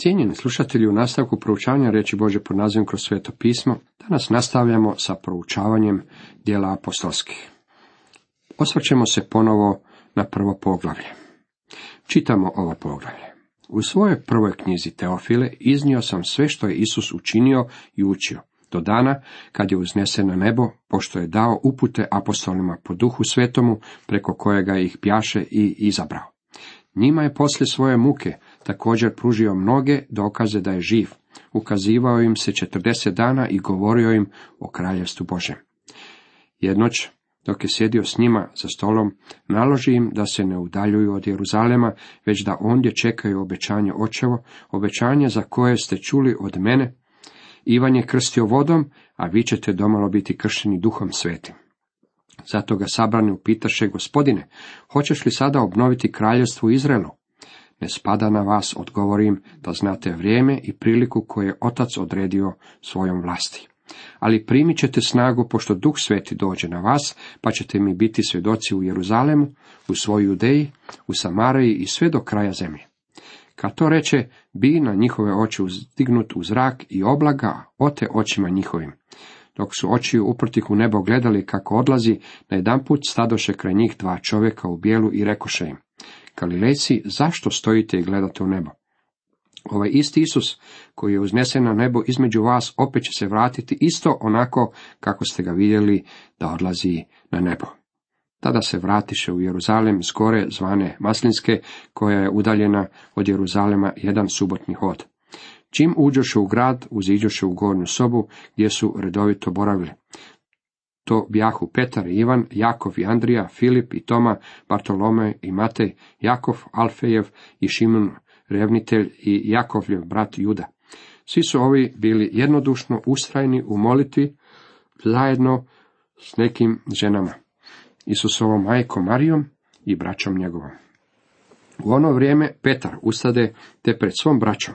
Cijenjeni slušatelji, u nastavku proučavanja reći Bože pod nazivom kroz sveto pismo, danas nastavljamo sa proučavanjem dijela apostolskih. Osvrćemo se ponovo na prvo poglavlje. Čitamo ovo poglavlje. U svojoj prvoj knjizi Teofile iznio sam sve što je Isus učinio i učio, do dana kad je uznesen na nebo, pošto je dao upute apostolima po duhu svetomu, preko kojega ih pjaše i izabrao. Njima je poslije svoje muke također pružio mnoge dokaze da je živ. Ukazivao im se četrdeset dana i govorio im o kraljevstvu Božem. Jednoć, dok je sjedio s njima za stolom, naloži im da se ne udaljuju od Jeruzalema, već da ondje čekaju obećanje očevo, obećanje za koje ste čuli od mene. Ivan je krstio vodom, a vi ćete domalo biti kršteni duhom svetim. Zato ga sabrani upitaše, gospodine, hoćeš li sada obnoviti kraljevstvo Izraelu? Ne spada na vas, odgovorim, da znate vrijeme i priliku koje je otac odredio svojom vlasti. Ali primit ćete snagu, pošto duh sveti dođe na vas, pa ćete mi biti svjedoci u Jeruzalemu, u svojoj Judeji, u Samariji i sve do kraja zemlje. Kad to reče, bi na njihove oči uzdignut u zrak i oblaga ote očima njihovim. Dok su oči uprtih u nebo gledali kako odlazi, najedanput stadoše kraj njih dva čovjeka u bijelu i rekoše im, Galilejci, zašto stojite i gledate u nebo? Ovaj isti Isus, koji je uznesen na nebo između vas, opet će se vratiti isto onako kako ste ga vidjeli da odlazi na nebo. Tada se vratiše u Jeruzalem s gore zvane Maslinske, koja je udaljena od Jeruzalema jedan subotni hod. Čim uđoše u grad, uziđoše u gornju sobu, gdje su redovito boravili. To bjahu Petar i Ivan, Jakov i Andrija, Filip i Toma, Bartolome i Matej, Jakov, Alfejev i Šimun, Revnitelj i Jakovljev brat Juda. Svi su ovi bili jednodušno ustrajni u molitvi zajedno s nekim ženama. Isusovom majkom Marijom i braćom njegovom. U ono vrijeme Petar ustade te pred svom braćom.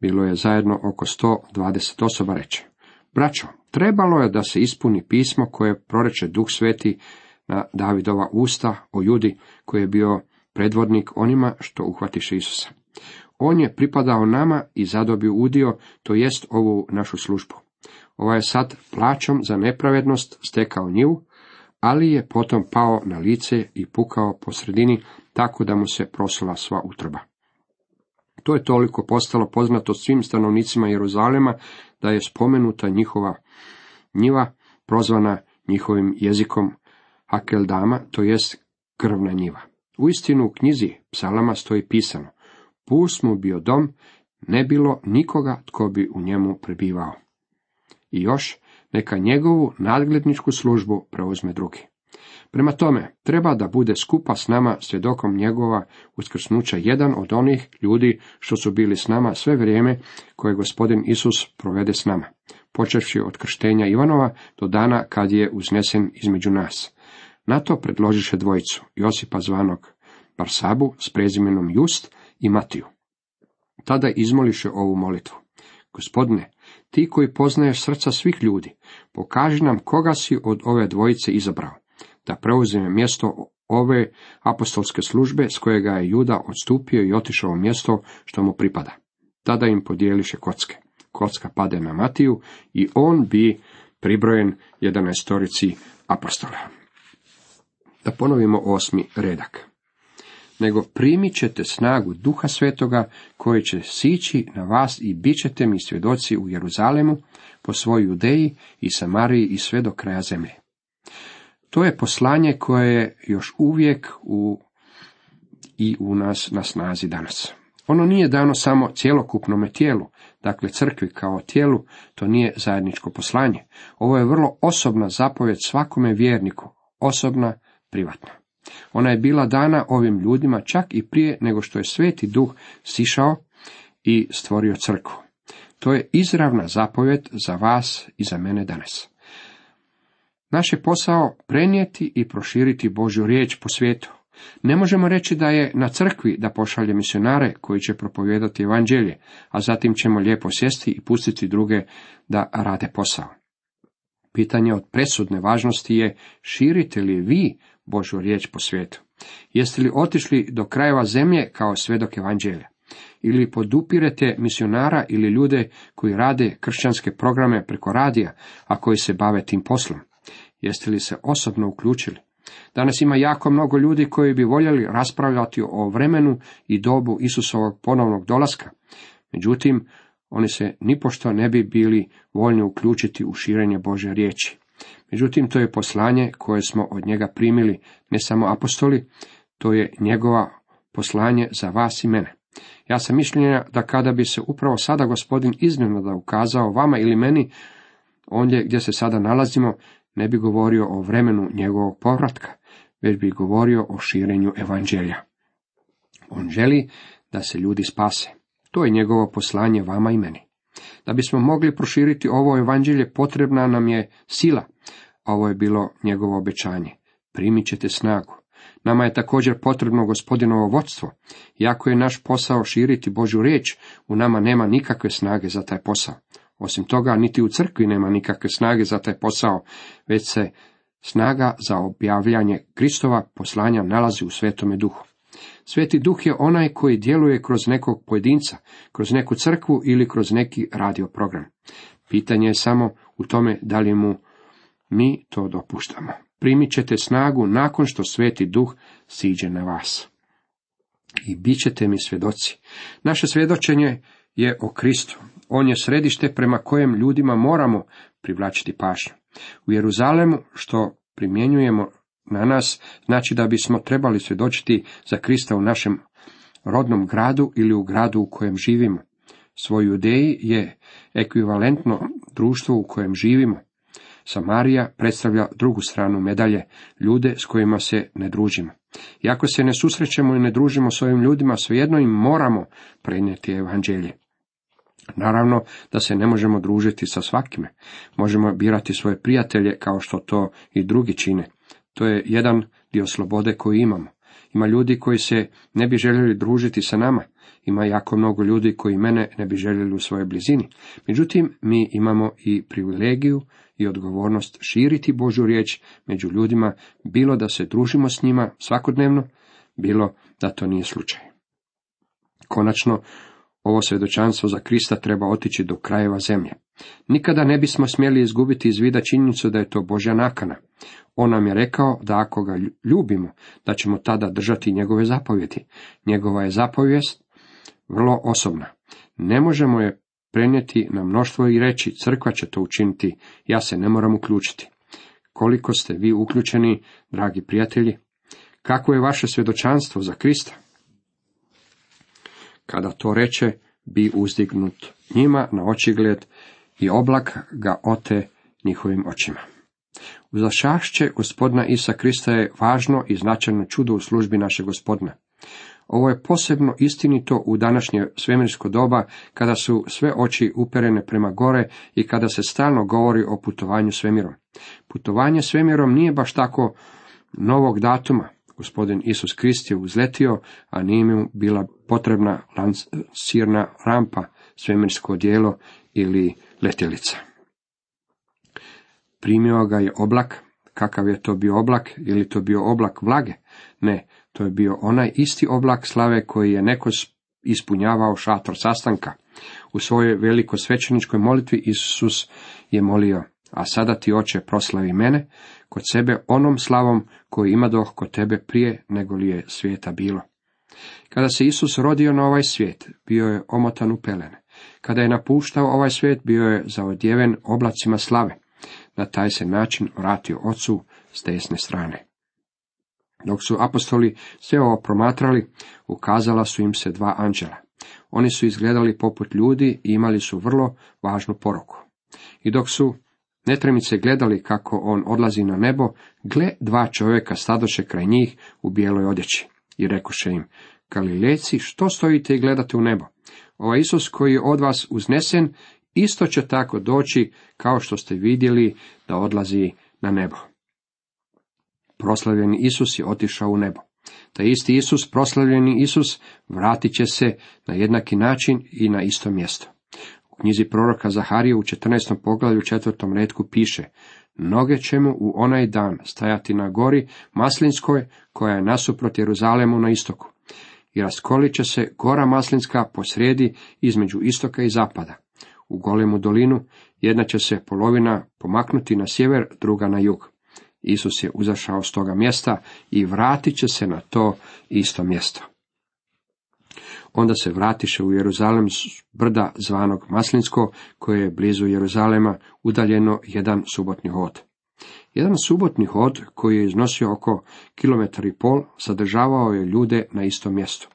Bilo je zajedno oko 120 osoba reče. Braćo, trebalo je da se ispuni pismo koje proreče Duh Sveti na Davidova usta o Judi koji je bio predvodnik onima što uhvatiše Isusa. On je pripadao nama i zadobio udio, to jest ovu našu službu. Ovaj je sad plaćom za nepravednost stekao njivu, ali je potom pao na lice i pukao po sredini, tako da mu se prosula sva utroba. To je toliko postalo poznato svim stanovnicima Jeruzalema, da je spomenuta njihova njiva, prozvana njihovim jezikom Hakeldama, to jest krvna njiva. Istinu u knjizi psalama stoji pisano, pust mu bio dom, ne bilo nikoga tko bi u njemu prebivao. I još, neka njegovu nadgledničku službu preuzme drugi. Prema tome, treba da bude skupa s nama svjedokom njegova uskrsnuća jedan od onih ljudi što su bili s nama sve vrijeme koje gospodin Isus provede s nama, počevši od krštenja Ivanova do dana kad je uznesen između nas. Na to predložiše dvojicu, Josipa zvanog Barsabu s prezimenom Just i Matiju. Tada izmoliše ovu molitvu. Gospodine, ti koji poznaješ srca svih ljudi, pokaži nam koga si od ove dvojice izabrao, da preuzme mjesto ove apostolske službe s kojega je Juda odstupio i otišao u mjesto što mu pripada. Tada im podijeliše kocke. Kocka pade na Matiju i on bi pribrojen jedanaestorici apostola. Da ponovimo osmi redak. Nego primit ćete snagu duha svetoga koji će sići na vas i bit ćete mi svjedoci u Jeruzalemu, po svojoj Judeji i Samariji i sve do kraja zemlje. To je poslanje koje je još uvijek u, i u nas na snazi danas. Ono nije dano samo cjelokupnome tijelu, dakle crkvi kao tijelu, to nije zajedničko poslanje. Ovo je vrlo osobna zapovjed svakome vjerniku, osobna, privatna. Ona je bila dana ovim ljudima čak i prije nego što je sveti duh sišao i stvorio crkvu. To je izravna zapovjed za vas i za mene danas. Naš je posao prenijeti i proširiti Božju riječ po svijetu. Ne možemo reći da je na crkvi da pošalje misionare koji će propovijedati evanđelje, a zatim ćemo lijepo sjesti i pustiti druge da rade posao. Pitanje od presudne važnosti je širite li vi Božju riječ po svijetu? Jeste li otišli do krajeva zemlje kao svedok evanđelja? Ili podupirete misionara ili ljude koji rade kršćanske programe preko radija, a koji se bave tim poslom? Jeste li se osobno uključili? Danas ima jako mnogo ljudi koji bi voljeli raspravljati o vremenu i dobu Isusovog ponovnog dolaska. Međutim, oni se nipošto ne bi bili voljni uključiti u širenje Bože riječi. Međutim, to je poslanje koje smo od njega primili, ne samo apostoli, to je njegova poslanje za vas i mene. Ja sam mišljenja da kada bi se upravo sada gospodin iznenada ukazao vama ili meni, ondje gdje se sada nalazimo, ne bi govorio o vremenu njegovog povratka, već bi govorio o širenju evanđelja. On želi da se ljudi spase. To je njegovo poslanje vama i meni. Da bismo mogli proširiti ovo evanđelje, potrebna nam je sila. Ovo je bilo njegovo obećanje. Primit ćete snagu. Nama je također potrebno gospodinovo vodstvo. Iako je naš posao širiti Božju riječ, u nama nema nikakve snage za taj posao. Osim toga, niti u crkvi nema nikakve snage za taj posao, već se snaga za objavljanje Kristova poslanja nalazi u Svetome duhu. Sveti duh je onaj koji djeluje kroz nekog pojedinca, kroz neku crkvu ili kroz neki radio program. Pitanje je samo u tome da li mu mi to dopuštamo. Primit ćete snagu nakon što sveti duh siđe na vas. I bit ćete mi svjedoci. Naše svjedočenje je o Kristu. On je središte prema kojem ljudima moramo privlačiti pažnju. U Jeruzalemu, što primjenjujemo na nas, znači da bismo trebali svjedočiti za Krista u našem rodnom gradu ili u gradu u kojem živimo. Svoj judeji je ekvivalentno društvo u kojem živimo. Samarija predstavlja drugu stranu medalje, ljude s kojima se ne družimo. Iako se ne susrećemo i ne družimo s ovim ljudima, svejedno im moramo prenijeti evanđelje. Naravno da se ne možemo družiti sa svakime. Možemo birati svoje prijatelje kao što to i drugi čine. To je jedan dio slobode koju imamo. Ima ljudi koji se ne bi željeli družiti sa nama. Ima jako mnogo ljudi koji mene ne bi željeli u svojoj blizini. Međutim, mi imamo i privilegiju i odgovornost širiti Božu riječ među ljudima, bilo da se družimo s njima svakodnevno, bilo da to nije slučaj. Konačno, ovo svjedočanstvo za Krista treba otići do krajeva zemlje. Nikada ne bismo smjeli izgubiti iz vida činjenicu da je to Božja nakana. On nam je rekao da ako ga ljubimo, da ćemo tada držati njegove zapovjedi. Njegova je zapovijest vrlo osobna. Ne možemo je prenijeti na mnoštvo i reći crkva će to učiniti, ja se ne moram uključiti. Koliko ste vi uključeni, dragi prijatelji? Kako je vaše svjedočanstvo za Krista? Kada to reče, bi uzdignut njima na očigled i oblak ga ote njihovim očima. Uzašašće gospodina Isa Krista je važno i značajno čudo u službi našeg gospodina. Ovo je posebno istinito u današnje svemirsko doba, kada su sve oči uperene prema gore i kada se stalno govori o putovanju svemirom. Putovanje svemirom nije baš tako novog datuma. Gospodin Isus Krist je uzletio, a nije mu bila potrebna lansirna rampa, svemirsko dijelo ili letjelica. Primio ga je oblak, kakav je to bio oblak, ili to bio oblak vlage? Ne, to je bio onaj isti oblak slave koji je neko ispunjavao šator sastanka. U svojoj velikosvećeničkoj molitvi Isus je molio, a sada ti oče proslavi mene kod sebe onom slavom koji ima kod tebe prije nego li je svijeta bilo. Kada se Isus rodio na ovaj svijet, bio je omotan u pelene. Kada je napuštao ovaj svijet, bio je zaodjeven oblacima slave. Na taj se način vratio ocu s desne strane. Dok su apostoli sve ovo promatrali, ukazala su im se dva anđela. Oni su izgledali poput ljudi i imali su vrlo važnu poruku. I dok su netremice gledali kako on odlazi na nebo, gle dva čovjeka stadoše kraj njih u bijeloj odjeći. I rekoše im, Galileci, što stojite i gledate u nebo? Ovaj Isus koji je od vas uznesen, isto će tako doći kao što ste vidjeli da odlazi na nebo. Proslavljeni Isus je otišao u nebo. Taj isti Isus, proslavljeni Isus, vratit će se na jednaki način i na isto mjesto. U knjizi proroka Zaharije u 14. poglavlju četvrtom redku piše Noge će mu u onaj dan stajati na gori Maslinskoj, koja je nasuprot Jeruzalemu na istoku. i raskolit će se gora maslinska posrijedi između istoka i zapada. U golemu dolinu jedna će se polovina pomaknuti na sjever, druga na jug. Isus je uzašao s toga mjesta i vratit će se na to isto mjesto. Onda se vratiše u Jeruzalem s brda zvanog Maslinsko, koje je blizu Jeruzalema udaljeno jedan subotni hod. Jedan subotni hod, koji je iznosio oko kilometar i pol, sadržavao je ljude na istom mjestu.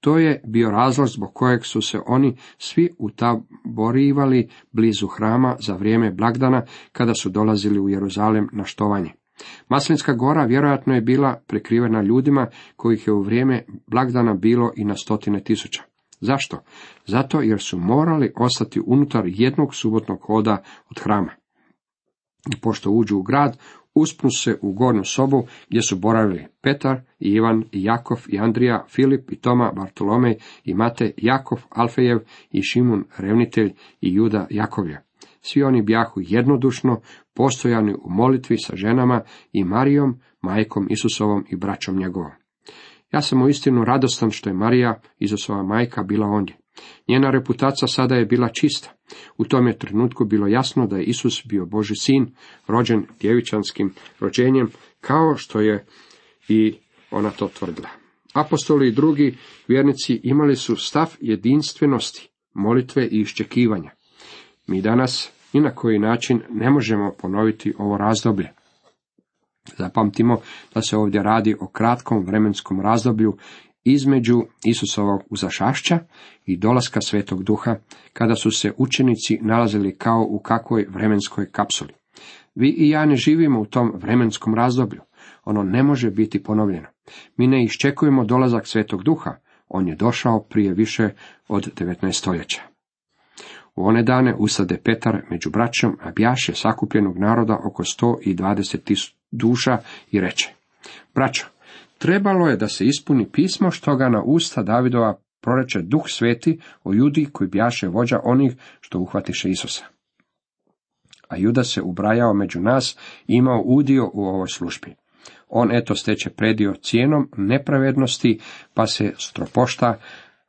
To je bio razlog zbog kojeg su se oni svi utaborivali blizu hrama za vrijeme blagdana kada su dolazili u Jeruzalem na štovanje. Maslinska gora vjerojatno je bila prekrivena ljudima kojih je u vrijeme blagdana bilo i na stotine tisuća. Zašto? Zato jer su morali ostati unutar jednog subotnog hoda od hrama. I pošto uđu u grad, uspnu se u gornju sobu gdje su boravili Petar, i Ivan, i Jakov, i Andrija, Filip, i Toma, Bartolomej, i Mate, Jakov, Alfejev, i Šimun, Revnitelj, i Juda, Jakovlja. Svi oni bjahu jednodušno, postojani u molitvi sa ženama i Marijom, majkom Isusovom i braćom njegovom. Ja sam u istinu radostan što je Marija, Isusova majka, bila ondje. Njena reputacija sada je bila čista. U tom je trenutku bilo jasno da je Isus bio Boži sin, rođen djevičanskim rođenjem, kao što je i ona to tvrdila. Apostoli i drugi vjernici imali su stav jedinstvenosti, molitve i iščekivanja. Mi danas ni na koji način ne možemo ponoviti ovo razdoblje. Zapamtimo da se ovdje radi o kratkom vremenskom razdoblju između Isusovog uzašašća i dolaska Svetog Duha, kada su se učenici nalazili kao u kakvoj vremenskoj kapsuli. Vi i ja ne živimo u tom vremenskom razdoblju. Ono ne može biti ponovljeno. Mi ne iščekujemo dolazak Svetog Duha. On je došao prije više od 19. stoljeća. U one dane usade Petar među braćom, a bjaše sakupljenog naroda oko 120 duša i reče. Braćo, trebalo je da se ispuni pismo što ga na usta Davidova proreče duh sveti o judi koji bjaše vođa onih što uhvatiše Isusa. A Juda se ubrajao među nas i imao udio u ovoj službi. On eto steče predio cijenom nepravednosti, pa se stropošta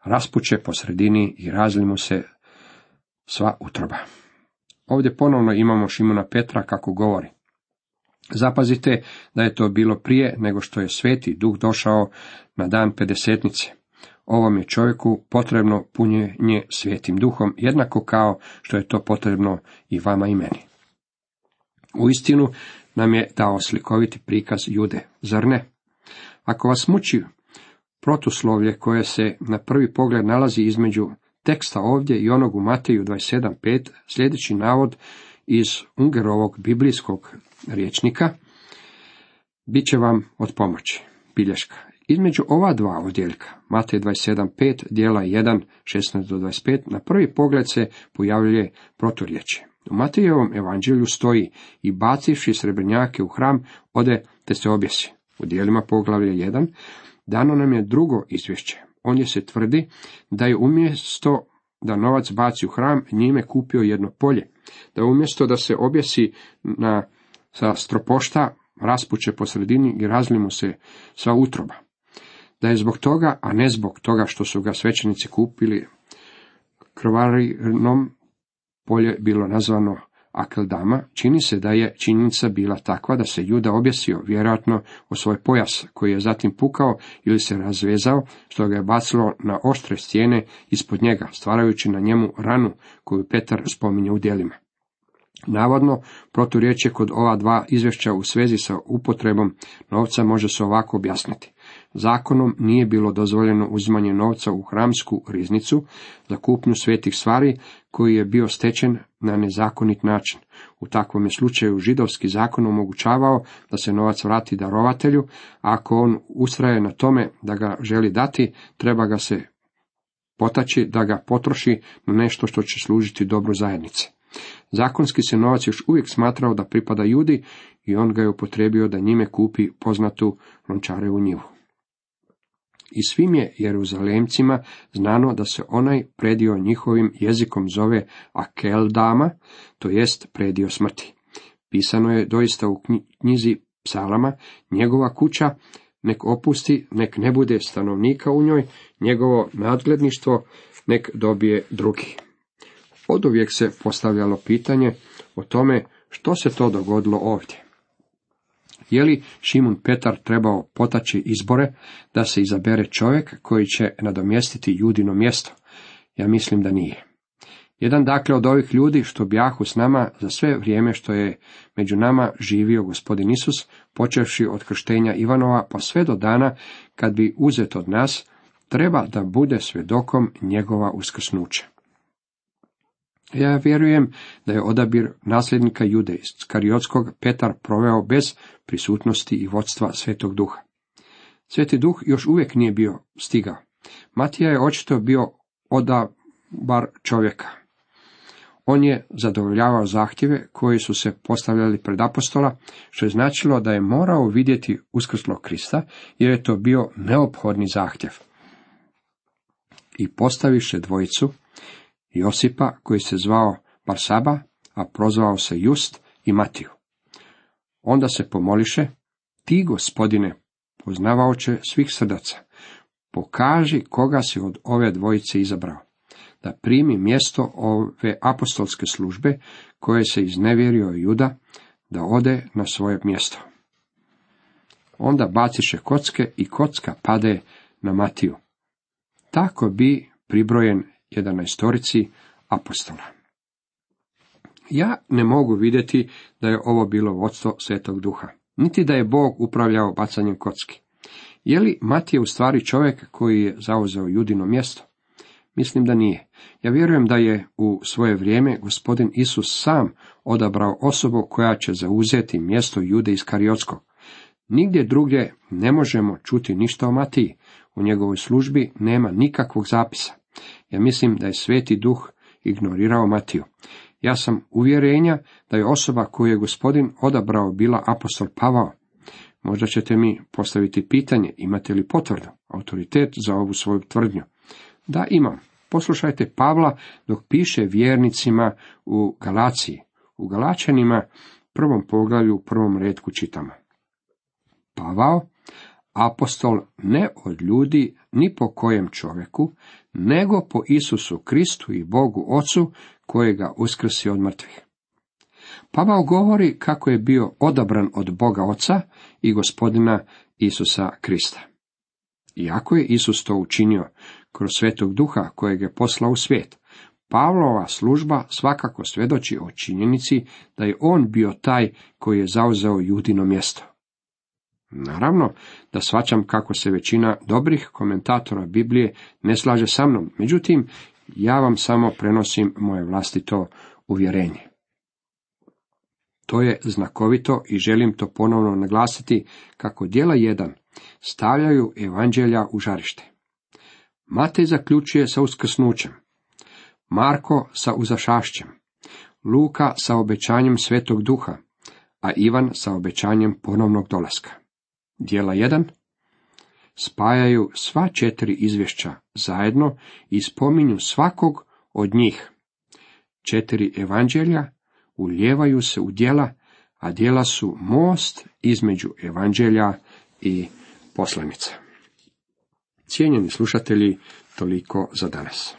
raspuće po sredini i razli mu se sva utroba. Ovdje ponovno imamo Šimuna Petra kako govori. Zapazite da je to bilo prije nego što je sveti duh došao na dan pedesetnice. Ovom je čovjeku potrebno punjenje svetim duhom, jednako kao što je to potrebno i vama i meni. U istinu nam je dao slikoviti prikaz jude, zar ne? Ako vas muči protuslovlje koje se na prvi pogled nalazi između teksta ovdje i onog u Mateju 27.5, sljedeći navod iz Ungerovog biblijskog riječnika, bit će vam od pomoći. Bilješka. Između ova dva odjeljka, Matej 27.5, dijela 1, 16 do 25, na prvi pogled se pojavljuje proturječe. U Matejevom evanđelju stoji i bacivši srebrnjake u hram, ode te se objesi. U dijelima poglavlja 1 dano nam je drugo izvješće. Ondje se tvrdi da je umjesto da novac baci u hram, njime kupio jedno polje, da umjesto da se objesi na, sa stropošta, raspuće po sredini i razli mu se sva utroba. Da je zbog toga, a ne zbog toga što su ga svećenici kupili krvarinom, polje bilo nazvano Akeldama, čini se da je činjenica bila takva da se Juda objesio, vjerojatno o svoj pojas, koji je zatim pukao ili se razvezao, što ga je bacilo na oštre stijene ispod njega, stvarajući na njemu ranu koju Petar spominje u djelima. Navodno, proturječje kod ova dva izvješća u svezi sa upotrebom novca može se ovako objasniti. Zakonom nije bilo dozvoljeno uzimanje novca u hramsku riznicu za kupnju svetih stvari koji je bio stečen na nezakonit način. U takvom je slučaju židovski zakon omogućavao da se novac vrati darovatelju, a ako on ustraje na tome da ga želi dati, treba ga se potaći da ga potroši na nešto što će služiti dobru zajednice. Zakonski se novac još uvijek smatrao da pripada judi i on ga je upotrebio da njime kupi poznatu lončarevu njivu. I svim je Jeruzalemcima znano da se onaj predio njihovim jezikom zove Akeldama, to jest predio smrti. Pisano je doista u knjizi psalama, njegova kuća nek opusti, nek ne bude stanovnika u njoj, njegovo nadgledništvo nek dobije drugi. Od uvijek se postavljalo pitanje o tome što se to dogodilo ovdje. Je li Šimun Petar trebao potaći izbore da se izabere čovjek koji će nadomjestiti judino mjesto? Ja mislim da nije. Jedan dakle od ovih ljudi što bjahu s nama za sve vrijeme što je među nama živio gospodin Isus, počevši od krštenja Ivanova pa sve do dana kad bi uzet od nas, treba da bude svjedokom njegova uskrsnuća. Ja vjerujem da je odabir nasljednika Jude iz Petar proveo bez prisutnosti i vodstva Svetog Duha. Sveti Duh još uvijek nije bio stigao. Matija je očito bio odabar čovjeka. On je zadovoljavao zahtjeve koji su se postavljali pred apostola, što je značilo da je morao vidjeti uskrslog Krista, jer je to bio neophodni zahtjev. I postaviše dvojicu, Josipa, koji se zvao Barsaba, a prozvao se Just i Matiju. Onda se pomoliše, ti gospodine, poznavaoće svih srdaca, pokaži koga si od ove dvojice izabrao, da primi mjesto ove apostolske službe koje se iznevjerio Juda, da ode na svoje mjesto. Onda baciše kocke i kocka pade na Matiju. Tako bi pribrojen jedanaestorici apostola. Ja ne mogu vidjeti da je ovo bilo vodstvo Svetog Duha, niti da je Bog upravljao bacanjem kocki. Je li Matije u stvari čovjek koji je zauzeo judino mjesto? Mislim da nije. Ja vjerujem da je u svoje vrijeme gospodin Isus sam odabrao osobu koja će zauzeti mjesto jude iz Kariotskog. Nigdje drugdje ne možemo čuti ništa o Matiji. U njegovoj službi nema nikakvog zapisa. Ja mislim da je sveti duh ignorirao Matiju. Ja sam uvjerenja da je osoba koju je gospodin odabrao bila apostol Pavao. Možda ćete mi postaviti pitanje, imate li potvrdu, autoritet za ovu svoju tvrdnju? Da, imam. Poslušajte Pavla dok piše vjernicima u Galaciji. U Galačanima prvom poglavlju u prvom redku čitamo. Pavao, apostol ne od ljudi ni po kojem čovjeku, nego po Isusu Kristu i Bogu Ocu kojega uskrsi od mrtvih. Pavao govori kako je bio odabran od Boga Oca i gospodina Isusa Krista. Iako je Isus to učinio kroz svetog duha kojeg je poslao u svijet, Pavlova služba svakako svjedoči o činjenici da je on bio taj koji je zauzeo judino mjesto. Naravno da svačam kako se većina dobrih komentatora Biblije ne slaže sa mnom, međutim, ja vam samo prenosim moje vlastito uvjerenje. To je znakovito i želim to ponovno naglasiti kako dijela jedan stavljaju evanđelja u žarište. Matej zaključuje sa uskrsnućem, Marko sa uzašašćem, Luka sa obećanjem svetog duha, a Ivan sa obećanjem ponovnog dolaska. Dijela 1 spajaju sva četiri izvješća zajedno i spominju svakog od njih. Četiri evanđelja uljevaju se u djela, a djela su most između evanđelja i poslanica. Cijenjeni slušatelji, toliko za danas.